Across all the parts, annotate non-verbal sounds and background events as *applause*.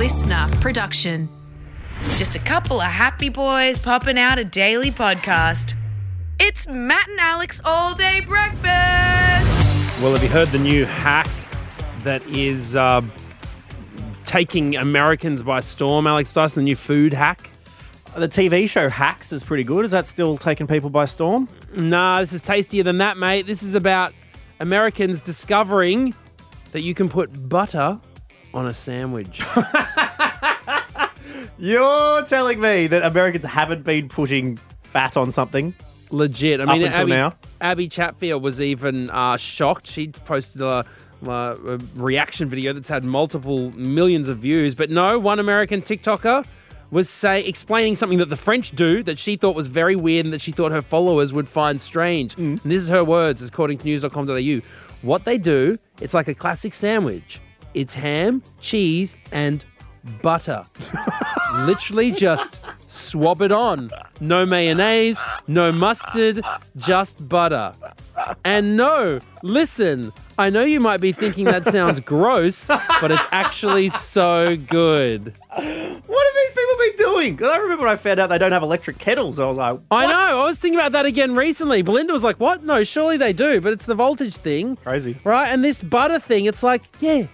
listener production. Just a couple of happy boys popping out a daily podcast. It's Matt and Alex all day breakfast. Well, have you heard the new hack that is uh, taking Americans by storm, Alex Dyson? The new food hack? The TV show Hacks is pretty good. Is that still taking people by storm? Nah, this is tastier than that, mate. This is about Americans discovering that you can put butter on a sandwich. *laughs* You're telling me that Americans haven't been putting fat on something? Legit. I mean, until Abby, now? Abby Chatfield was even uh, shocked. She posted a, a, reaction video that's had multiple millions of views. But no, one American TikToker was say explaining something that the French do that she thought was very weird and that she thought her followers would find strange. Mm. And this is her words, according to news.com.au. What they do, it's like a classic sandwich. It's ham, cheese, and butter. *laughs* Literally just swab it on. No mayonnaise, no mustard, just butter. And no, listen, I know you might be thinking that sounds *laughs* gross, but it's actually so good. What have these people been doing? 'Cause I remember when I found out they don't have electric kettles. I was like, I know, I was thinking about that again recently. Belinda was like, What? No, surely they do, but it's the voltage thing. Crazy. Right? And this butter thing, it's like, yeah,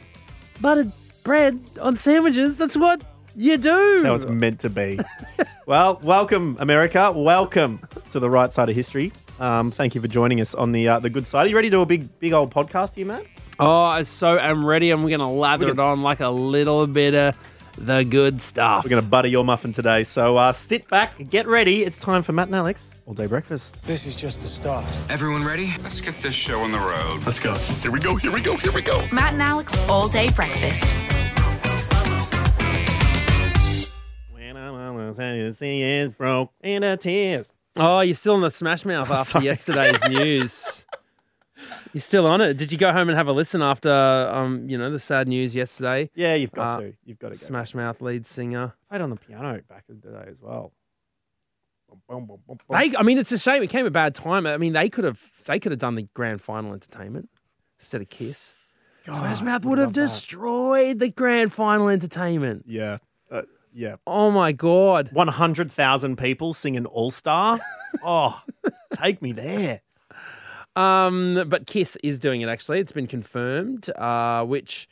buttered bread on sandwiches. That's what you do. That's How it's meant to be. *laughs* well, welcome, America. Welcome to the right side of history. Um, thank you for joining us on the uh, the good side. Are you ready to do a big, big old podcast here, Matt? Oh, I so am ready, and we're gonna lather We're it on like a little bit of the good stuff. We're going to butter your muffin today. So uh, sit back, get ready. It's time for Matt and Alex all day breakfast. This is just the start. Everyone ready? Let's get this show on the road. Let's go. Here we go. Here we go. Here we go. Matt and Alex all day breakfast. When I'm on see is broke in a tears. Oh, you're still in the smash mouth *laughs* after Sorry. yesterday's *laughs* news. You're still on it. Did you go home and have a listen after, um, you know, the sad news yesterday? Yeah, you've got Uh, to. You've got to go. Smash Mouth lead singer. Played on the piano back in the day as well. They, I mean, it's a shame it came at a bad time. I mean, they could have, they could have done the grand final entertainment instead of Kiss. Smash Mouth would have love that. destroyed the grand final entertainment. Yeah. Uh, yeah. Oh my god! 100,000 people singing All Star. *laughs* oh, take me there. Um, but Kiss is doing it. Actually, it's been confirmed. Uh, which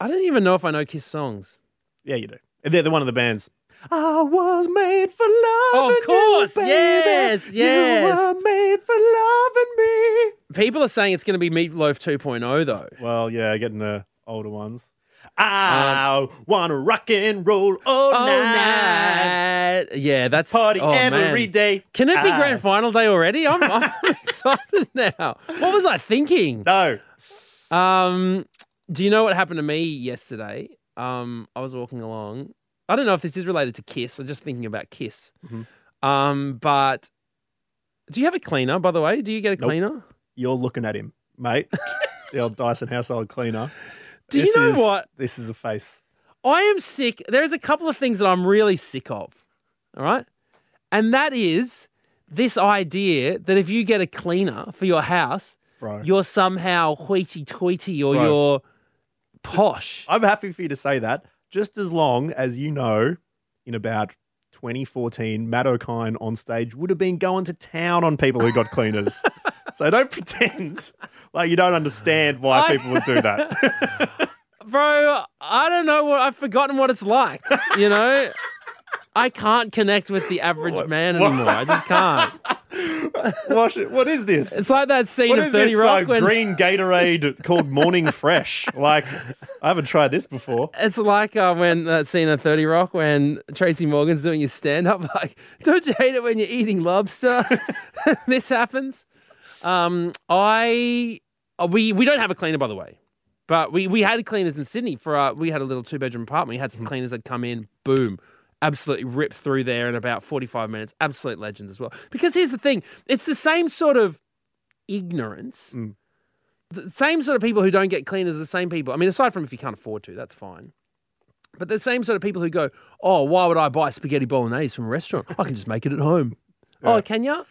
I don't even know if I know Kiss songs. Yeah, you do. They're the one of the bands. I was made for love. Of course, you, baby. yes, yes. You were made for loving me. People are saying it's going to be Meatloaf 2.0 though. Well, yeah, getting the older ones. I wanna rock and roll all Oh, night. nah. Yeah, that's Party oh, every man. day. Can it be Ah. grand final day already? I'm, I'm *laughs* excited now. What was I thinking? No. Um, do you know what happened to me yesterday? Um, I was walking along. I don't know if this is related to Kiss. I'm just thinking about Kiss. Mm-hmm. Um, but do you have a cleaner, by the way? Do you get a Nope. cleaner? You're looking at him, mate. *laughs* the old Dyson household cleaner. Do you know is- what? This is a face. I am sick. There's a couple of things that I'm really sick of. All right. And that is this idea that if you get a cleaner for your house, Bro. you're somehow hoity toity or Bro. you're posh. I'm happy for you to say that, just as long as you know in about 2014, Matt Okine on stage would have been going to town on people who got cleaners. *laughs* so don't pretend like you don't understand why I- people would do that. *laughs* *laughs* Bro, I don't know what I've forgotten what it's like. You know? I can't connect with the average What- man what- anymore. I just can't. *laughs* what, what is this? It's like that scene what of is 30 this Rock uh, when green Gatorade called Morning Fresh? Like, I haven't tried this before. It's like uh, when that scene of 30 Rock when Tracy Morgan's doing his stand up. Like, don't you hate it when you're eating lobster? this happens. Um, I uh, we we don't have a cleaner by the way, but we we had cleaners in Sydney for uh, we had a little two bedroom apartment. We had some cleaners that come in, boom, absolutely rip through there in about 45 minutes. Absolute legends as well. Because here's the thing, it's the same sort of ignorance. Mm. The same sort of people who don't get cleaners are the same people. I mean, aside from if you can't afford to, that's fine. But the same sort of people who go, "Oh, why would I buy spaghetti bolognese from a restaurant? I can just make it at home." Oh, can you?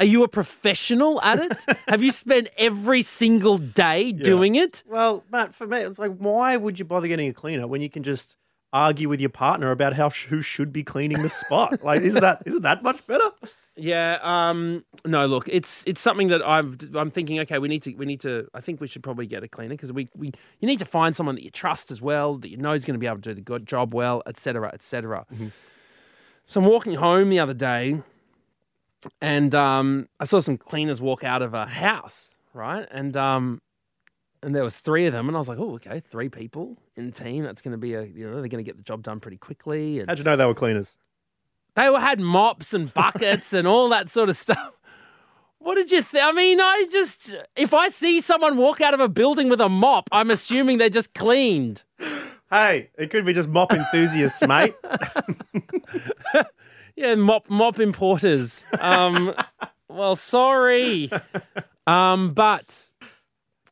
Are you a professional at it? *laughs* Have you spent every single day doing it? Well, Matt, for me, it's like, why would you bother getting a cleaner when you can just argue with your partner about how sh- who should be cleaning the spot. *laughs* Like, isn't that isn't that much better? Yeah. Um. No. Look, it's it's something that I've. I'm thinking. Okay, we need to. We need to. I think we should probably get a cleaner because we we. You need to find someone that you trust as well, that you know is going to be able to do the good job well, etc. etc. So I'm walking home the other day, and um, I saw some cleaners walk out of a house, right? And um, and there was three of them, and I was like, oh, okay, three people in team. That's going to be a. You know, they're going to get the job done pretty quickly. And How'd you know they were cleaners? they were, had mops and buckets and all that sort of stuff. What did you think? I mean, I just, if I see someone walk out of a building with a mop, I'm assuming they just cleaned. Hey, it could be just mop enthusiasts, mate. *laughs* *laughs* Yeah, mop mop importers. Um, *laughs* well, sorry. Um, but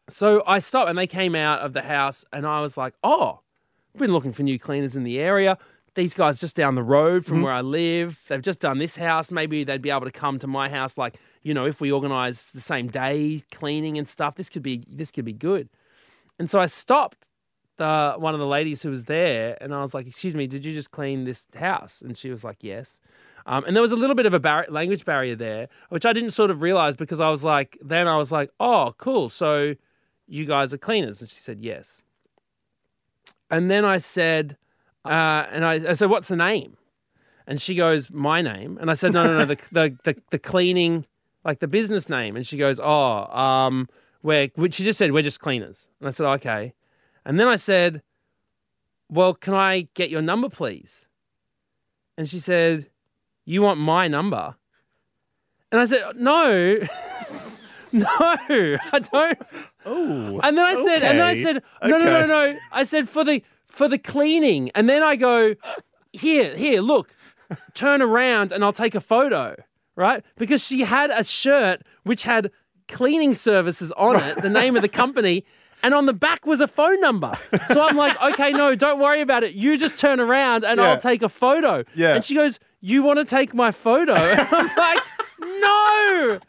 so I stopped and they came out of the house and I was like, oh, I've been looking for new cleaners in the area. These guys just down the road from where I live, they've just done this house. Maybe they'd be able to come to my house, like you know, if we organise the same day cleaning and stuff. This could be this could be good. And so I stopped the one of the ladies who was there, and I was like, "Excuse me, did you just clean this house?" And she was like, "Yes." Um, and there was a little bit of a bar- language barrier there, which I didn't sort of realize because I was like, then I was like, "Oh, cool. So you guys are cleaners?" And she said, "Yes." And then I said, uh, and I, I said, "What's the name?" And she goes, "My name." And I said, "No, no, no, the *laughs* the the, the cleaning, like the business name." And she goes, "Oh, um, we're," which she just said, "We're just cleaners." And I said, "Okay." And then I said, Well, can I get your number, please? And she said, You want my number? And I said, No, *laughs* no, I don't. Oh. And then I said, and then I said, no, no, no, no. I said for the for the cleaning. And then I go, here, here, look, turn around and I'll take a photo, right? Because she had a shirt which had cleaning services on it, the name of the *laughs* company. And on the back was a phone number. So I'm like, *laughs* okay, no, don't worry about it. You just turn around and Yeah. I'll take a photo. Yeah. And she goes, You want to take my photo? And *laughs* I'm like, No,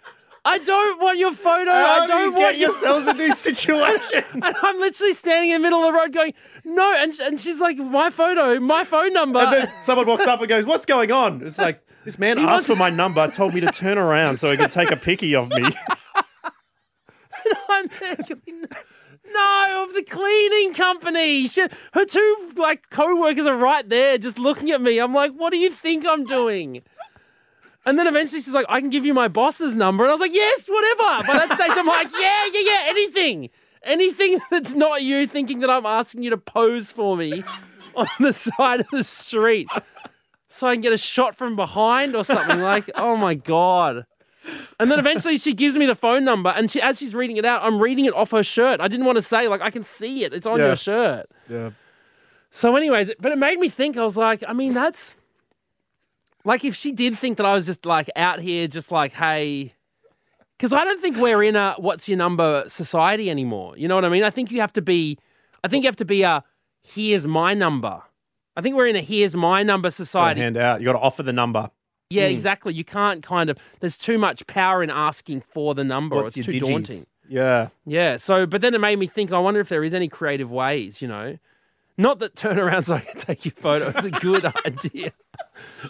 I don't want your photo. How I do you don't get want your *laughs* yourselves in these situations? and I'm literally standing in the middle of the road going, no. And, and she's like, my photo, my phone number. And then someone walks up and goes, "What's going on?" It's like this man asked wants- for my number, told me to turn around so he could take a picky of me. And I'm there going, no, of the cleaning company. She, her two like co-workers are right there just looking at me. I'm like, what do you think I'm doing? And then eventually she's like, I can give you my boss's number. And I was like, yes, whatever. By that stage, I'm like, *laughs* yeah, yeah, yeah, anything. Anything *laughs* that's not you thinking that I'm asking you to pose for me *laughs* on the side of the street so I can get a shot from behind or something. Like, oh my God. And then eventually she gives me the phone number, and she, as she's reading it out, I'm reading it off her shirt. I didn't want to say, like, I can see it. It's on Yeah. your shirt. Yeah. So, anyways, but it made me think. I was like, I mean, that's like if she did think that I was just like out here, just like, hey, because I don't think we're in a what's your number society anymore. You know what I mean? I think you have to be, I think you have to be a here's my number. I think we're in a here's my number society. hand out. You got to offer the number. Yeah, hmm. exactly. You can't kind of. There's too much power in asking for the number. What's it's too digis? daunting. Yeah. Yeah. So, but then it made me think. I wonder if there is any creative ways. You know, not that turn around so *laughs* I can take your photo is a good *laughs* idea.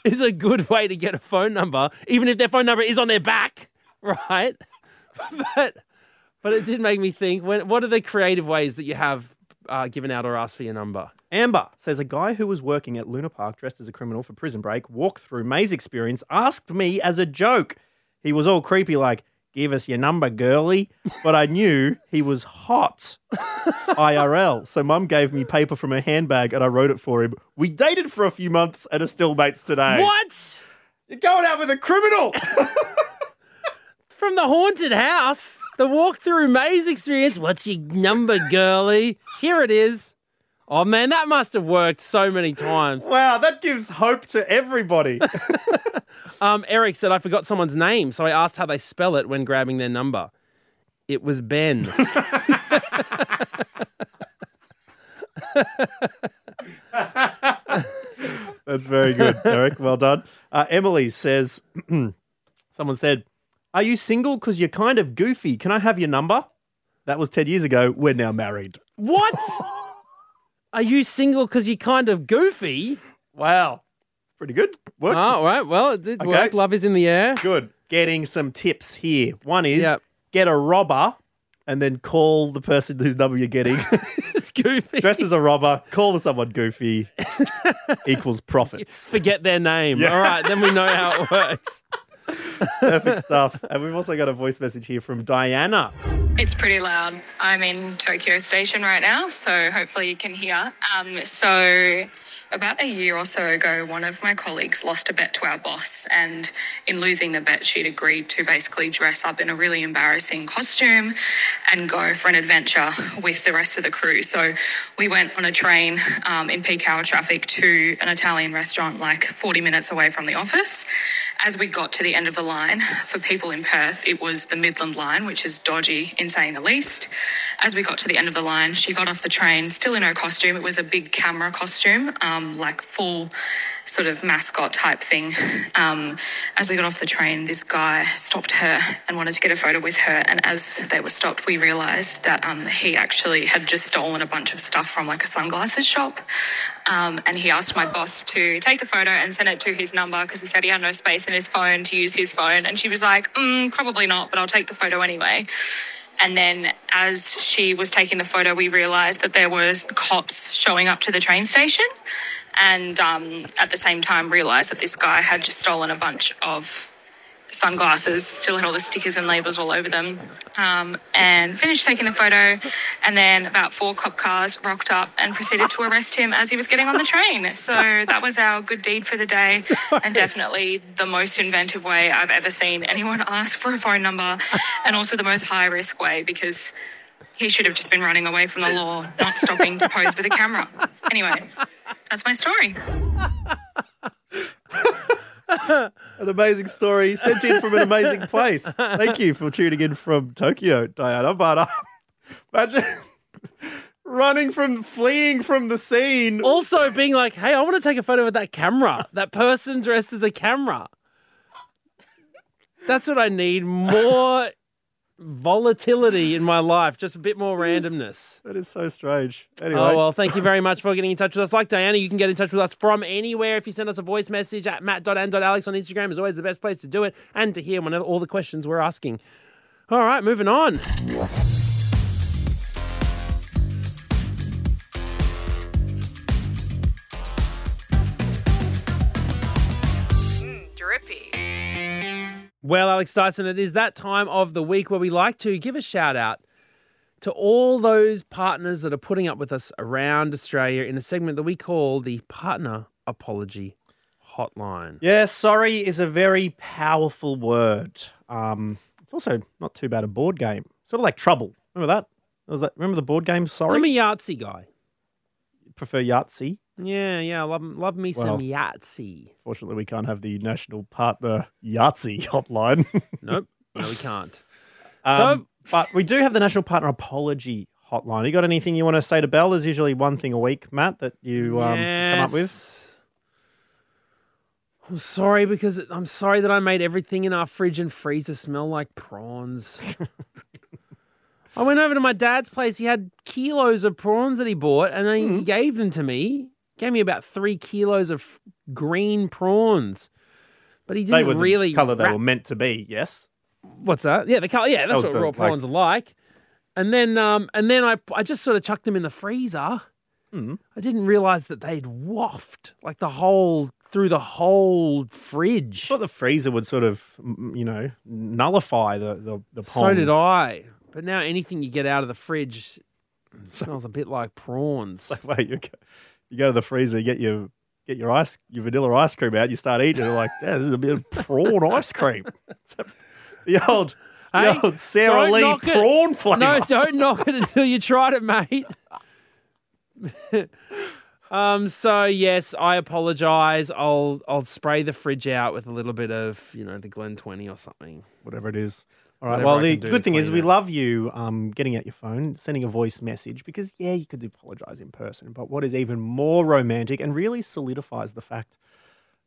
It's a good way to get a phone number, even if their phone number is on their back, *laughs* right? But but it did make me think. When, what are the creative ways that you have uh, given out or asked for your number? Amber says a guy who was working at Luna Park dressed as a criminal for prison break walked through maze experience, asked me as a joke. He was all creepy, like, give us your number, girly. But I knew he was hot *laughs* IRL. So mum gave me paper from her handbag and I wrote it for him. We dated for a few months and are still mates today. What? You're going out with a criminal. *laughs* From the haunted house, the walk-through maze experience. What's your number, girly? Here it is. Oh man, that must have worked so many times. wow, that gives hope to everybody. *laughs* *laughs* Um, Eric said I forgot someone's name, so I asked how they spell it when grabbing their number. It was Ben. *laughs* That's very good, Eric. Well done. Uh, Emily says, *clears throat* someone said, Are you single? Because you're kind of goofy. Can I have your number? That was 10 years ago. We're now married. what? Are you single because you're kind of goofy? Wow. It's pretty good. Worked. all right. Well, it did Okay. work. Love is in the air. Good. Getting some tips here. One is Yep. get a robber and then call the person whose number you're getting. *laughs* It's goofy. Dress as a robber, call someone goofy, *laughs* equals profits. Forget their name. All right, then we know how it works. *laughs* Perfect stuff. And we've also got a voice message here from Diana. It's pretty loud. I'm in Tokyo Station right now, so hopefully you can hear. Um, so, about a year or so ago, one of my colleagues lost a bet to our boss, and in losing the bet, she'd agreed to basically dress up in a really embarrassing costume and go for an adventure with the rest of the crew. So, we went on a train um, in peak hour traffic to an Italian restaurant like 40 minutes away from the office. As we got to the end of the line, for people in Perth, it was the Midland line, which is dodgy in saying the least. As we got to the end of the line, she got off the train, still in her costume. It was a big camera costume, um, like full sort of mascot type thing. Um, as we got off the train, this guy stopped her and wanted to get a photo with her. And as they were stopped, we realised that um, he actually had just stolen a bunch of stuff from like a sunglasses shop. Um, and he asked my boss to take the photo and send it to his number because he said he had no space in his phone to use his phone. And she was like, mm, probably not, but I'll take the photo anyway. And then as she was taking the photo, we realised that there was cops showing up to the train station. And um, at the same time, realised that this guy had just stolen a bunch of sunglasses, still had all the stickers and labels all over them, um, and finished taking the photo. And then about four cop cars rocked up and proceeded to arrest him as he was getting on the train. So that was our good deed for the day, *laughs* and definitely the most inventive way I've ever seen anyone *laughs* ask for a phone number, and also the most high risk way because. He should have just been running away from the law, not stopping to pose with a camera. Anyway, that's my story. *laughs* An amazing story sent in from an amazing place. Thank you for tuning in from Tokyo, Diana. But uh, imagine *laughs* running from, fleeing from the scene. Also, being like, hey, I want to take a photo with that camera, that person dressed as a camera. That's what I need more volatility in my life, just a bit more randomness. That is so strange. Oh, anyway, Oh, well, thank you very much for *laughs* getting in touch with us. Like Diana, you can get in touch with us from anywhere. If you send us a voice message at matt.and.alex on Instagram is always the best place to do it and to hear whenever all the questions we're asking. All right, moving on. Mm, drippy. Well, Alex Dyson, it is that time of the week where we like to give a shout out to all those partners that are putting up with us around Australia in a segment that we call the Partner Apology Hotline. yeah, sorry is a very powerful word. Um, it's also not too bad a board game. Sort of like Trouble. Remember that? Was that remember the board game? Sorry, I'm a Yahtzee guy. prefer Yahtzee. Yeah, yeah, love, love me Well. some Yahtzee. Fortunately, we can't have the national partner Yahtzee *laughs* hotline. Nope, no, we can't. *laughs* Um, but we do have the national partner apology hotline. You got anything you want to say to Bell? There's usually one thing a week, Matt, that you um, come up with. I'm sorry because I'm sorry that I made everything in our fridge and freezer smell like prawns. *laughs* I went over to my dad's place. He had kilos of prawns that he bought, and then he gave them to me. Gave me about three kilos of green prawns, but he didn't were the really colour they wrap- were meant to be. Yes. What's that? Yeah, the color. Yeah, that's was what the, raw like- prawns are like. And then, um, and then I, I just sort of chucked them in the freezer. Hmm. I didn't realize that they'd waft like the whole through the whole fridge. I thought the freezer would sort of, mm, you know, nullify the the, the So did I. But now anything you get out of the fridge smells a bit like prawns. *laughs* Wait, you you go to the freezer, you get your get your ice, your vanilla ice cream out, you start eating, you're like, yeah, this is a bit of prawn ice cream. *laughs* So, the old, the Hey, old Sara Lee it. prawn flavour. No, *laughs* don't knock it until you tried it, mate. *laughs* um. So yes, I apologise. I'll I'll spray the fridge out with a little bit of you know the Glen Twenty or something. whatever it is. All right. Well, the good thing is we love you um, getting out your phone, sending a voice message because yeah, you could apologize in person. But what is even more romantic and really solidifies the fact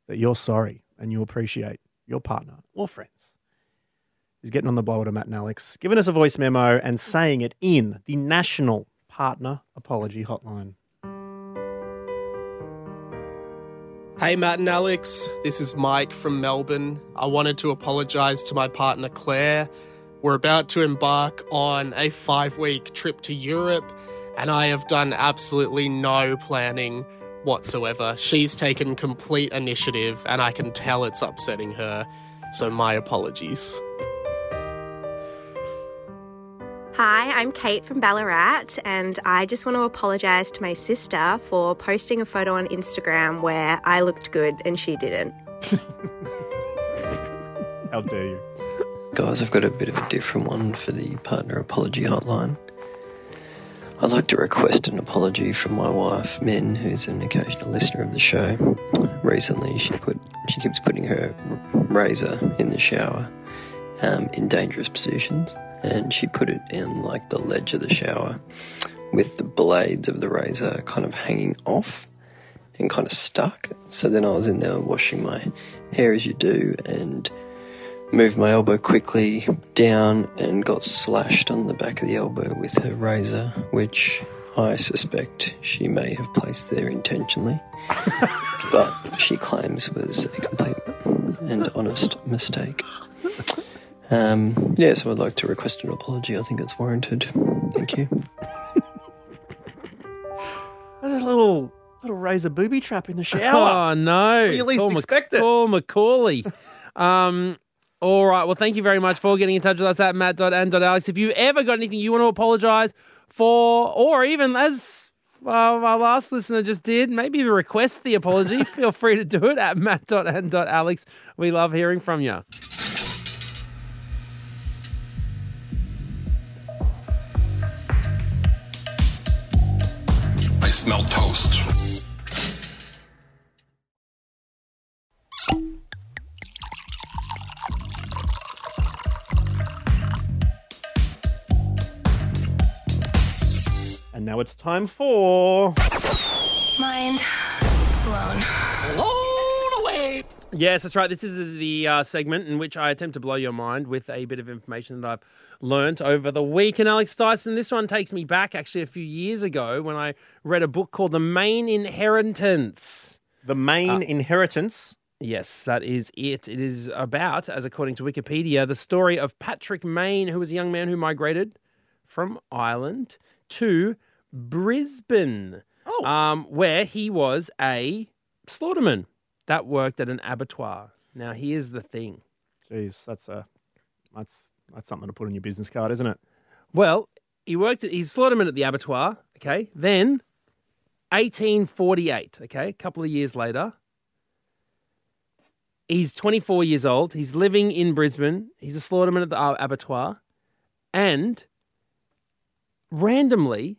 that you're sorry and you appreciate your partner or friends is getting on the blower to Matt and Alex, giving us a voice memo and saying it in the National Partner Apology Hotline. Hey, Matt and Alex. This is Mike from Melbourne. I wanted to apologise to my partner Claire. We're about to embark on a five week trip to Europe, and I have done absolutely no planning whatsoever. She's taken complete initiative, and I can tell it's upsetting her. So, my apologies. Hi, I'm Kate from Ballarat, and I just want to apologise to my sister for posting a photo on Instagram where I looked good and she didn't. *laughs* How dare you? Guys, I've got a bit of a different one for the partner apology hotline. I'd like to request an apology from my wife, Min, who's an occasional listener of the show. Recently, she put she keeps putting her razor in the shower um, in dangerous positions, and she put it in like the ledge of the shower with the blades of the razor kind of hanging off and kind of stuck. So then I was in there washing my hair as you do, and moved my elbow quickly down and got slashed on the back of the elbow with her razor, which I suspect she may have placed there intentionally, *laughs* but she claims was a complete and honest mistake. Um, yeah, so I'd like to request an apology. I think it's warranted. Thank you. *laughs* There's a little little razor booby trap in the *laughs* shower. Oh no! you least Call Mac- expect it. Call Macaulay. um, all right. Well, thank you very much for getting in touch with us at matt.and.alex. If you've ever got anything you want to apologise for, or even as uh, our last listener just did, maybe request the apology, *laughs* feel free to do it at matt.and.alex. We love hearing from you. I smell toast. And now it's time for. Mind Yes, that's right. This is the uh, segment in which I attempt to blow your mind with a bit of information that I've learnt over the week. And Alex Dyson, this one takes me back actually a few years ago when I read a book called The Mayne Inheritance. The Mayne inheritance. Yes, that is it. It is about, as according to Wikipedia, the story of Patrick Mayne, who was a young man who migrated from Ireland to Brisbane, Oh. um, where he was a slaughterman that worked at an abattoir. Now, here's the thing. Jeez, that's a that's that's something to put on your business card, isn't it? Well, he worked at, he's slaughterman at the abattoir, okay? Then 1848, okay? A couple of years later, he's 24 years old. He's living in Brisbane. He's a slaughterman at the uh, abattoir. And randomly,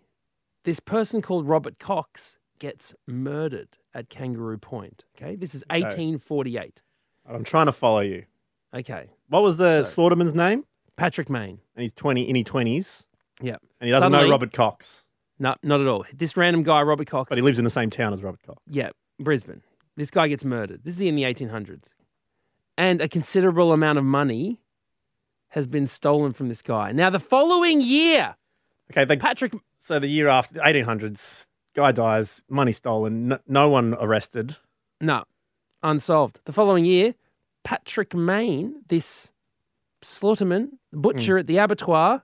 this person called Robert Cox gets murdered at Kangaroo Point, okay? This is 1848. I'm trying to follow you. Okay. What was the So- slaughterman's name? Patrick Mayne. And he's twenty in his twenties, Yeah. and he doesn't know Suddenly- Robert Cox, No, not at all. This random guy, Robert Cox. but he lives in the same town as Robert Cox. Yeah, Brisbane. This guy gets murdered. This is in the 1800s. And a considerable amount of money has been stolen from this guy. Now, the following year, Okay, they, Patrick, so the year after, 1800s, guy dies, money stolen, no, no one arrested. no, unsolved. The following year, Patrick Mayne, this slaughterman, butcher hmm. at the abattoir,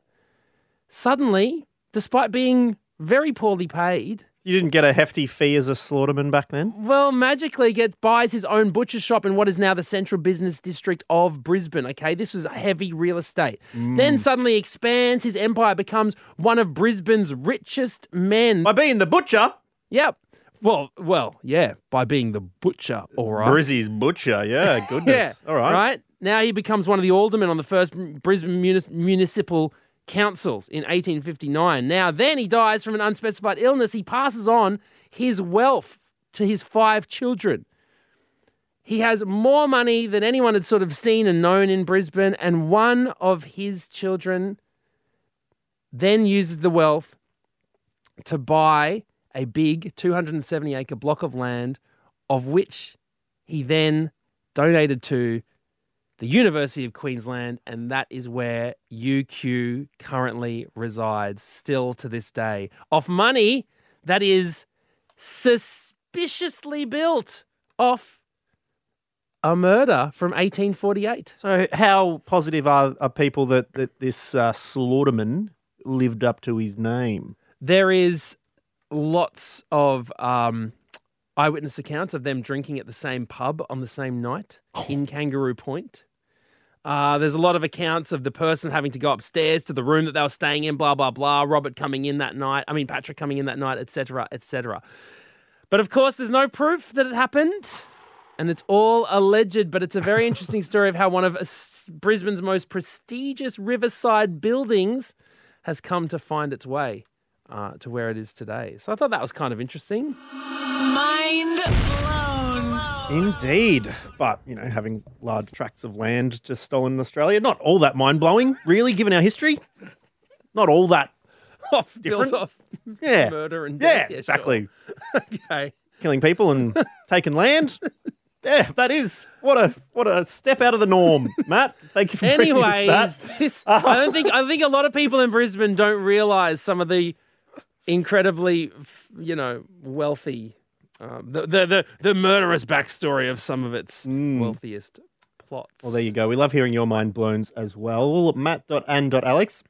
suddenly, despite being very poorly paid, You didn't get a hefty fee as a slaughterman back then. Well, magically get buys his own butcher shop in what is now the central business district of Brisbane. Okay, this was heavy real estate. Mm. Then suddenly expands his empire, becomes one of Brisbane's richest men. By being the butcher, Yep. Well, well, yeah, by being the butcher, all right. Brizzy's butcher. Yeah, *laughs* goodness. yeah, All right. Right now, he becomes one of the aldermen on the first Brisbane municipal councils in 1859. Now, then he dies from an unspecified illness. He passes on his wealth to his five children. He has more money than anyone had sort of seen and known in Brisbane, and one of his children then uses the wealth to buy a big 270 acre block of land, of which he then donated to the University of Queensland, and that is where UQ currently resides, still to this day, off money that is suspiciously built off a murder from 1848. So, how positive are, are people that, that this uh, slaughterman lived up to his name? There is lots of um, eyewitness accounts of them drinking at the same pub on the same night *sighs* in Kangaroo Point. Uh, there's a lot of accounts of the person having to go upstairs to the room that they were staying in, blah, blah, blah. Robert coming in that night. I mean, Patrick coming in that night, etc., etc. But of course, there's no proof that it happened. And it's all alleged, but it's a very *laughs* interesting story of how one of uh, Brisbane's most prestigious riverside buildings has come to find its way uh, to where it is today. So I thought that was kind of interesting. Mind blown. Indeed. But, you know, having large tracts of land just stolen in Australia, not all that mind blowing, really, given our history. Not all that. *laughs* Off, Different? built off Yeah. murder and Yeah, death. sure. exactly. *laughs* Okay. Killing people and taking land. Yeah, that is what a what a step out of the norm, Matt. Thank you for Anyways, that. this, I don't *laughs* think I think a lot of people in Brisbane don't realise some of the incredibly, you know, wealthy, um, the, the the the murderous backstory of some of its wealthiest plots. Mm. Well, there you go. We love hearing your mind blowns as well. Matt.and.alex,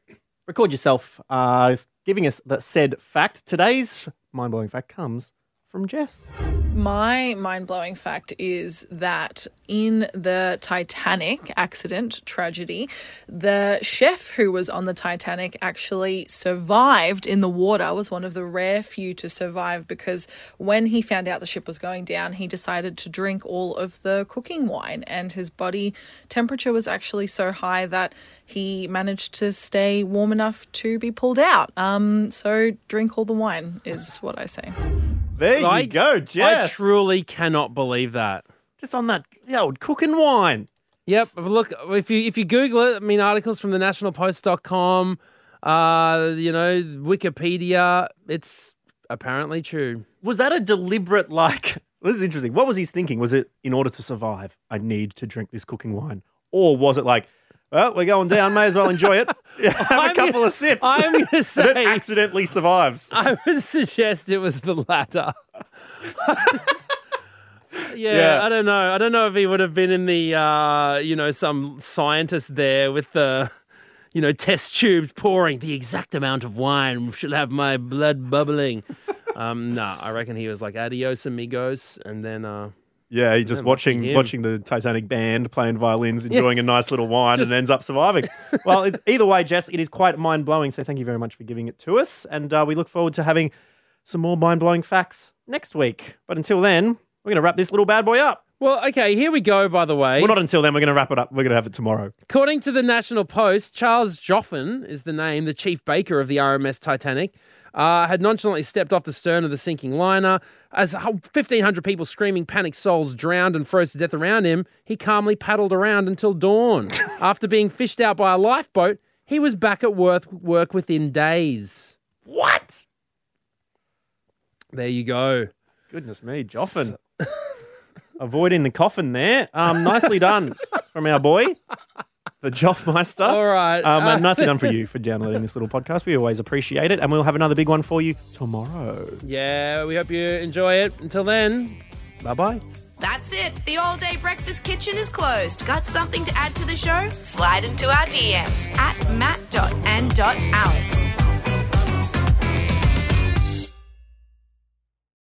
record yourself uh, giving us the said fact. Today's mind blowing fact comes from Jess. My mind blowing fact is that in the Titanic accident tragedy, the chef who was on the Titanic actually survived in the water, was one of the rare few to survive because when he found out the ship was going down, he decided to drink all of the cooking wine, and his body temperature was actually so high that he managed to stay warm enough to be pulled out. Um, so drink all the wine is what I say. There I- you go, I truly cannot believe that. Just on that old cooking wine. Yep. Look, if you if you Google it, I mean, articles from the nationalpost.com, uh, you know, Wikipedia, it's apparently true. Was that a deliberate like? *laughs* This is interesting. What was he thinking? Was it in order to survive, I need to drink this cooking wine, or was it like, well, we're going down, may as well enjoy it, *laughs* *laughs* have I'm a couple gonna- of sips, I'm and it *laughs* say- accidentally survives. I would suggest it was the latter. yeah, Yeah. I don't know. I don't know if he would have been in the, uh, you know, some scientist there with the, you know, test tubes pouring the exact amount of wine should have my blood bubbling. um, no, I reckon he was like adios amigos, and then uh, Yeah, he just watching watching the Titanic band playing violins, enjoying a nice little wine, Just- and ends up surviving. *laughs* well, it, either way, Jess, it is quite mind blowing. So thank you very much for giving it to us, and uh, we look forward to having some more mind blowing facts next week. But until then, we're going to wrap this little bad boy up. well, okay, here we go. By the way, Well, not until then. We're going to wrap it up. We're going to have it tomorrow. According to the National Post, Charles Joughin is the name, the chief baker of the RMS Titanic, uh, had nonchalantly stepped off the stern of the sinking liner. As 1,500 people screaming panic souls drowned and froze to death around him, he calmly paddled around until dawn. *laughs* After being fished out by a lifeboat, he was back at work, work within days. What? There you go. Goodness me, Joughin. *laughs* Avoiding the coffin there. Um, nicely done from our boy, the Joffmeister. All right. Um, Uh, and nicely done for you for downloading this little podcast. We always appreciate it. And we'll have another big one for you tomorrow. Yeah, we hope you enjoy it. Until then, bye bye. That's it. The all day breakfast kitchen is closed. Got something to add to the show? Slide into our DMs at matt.and.alex.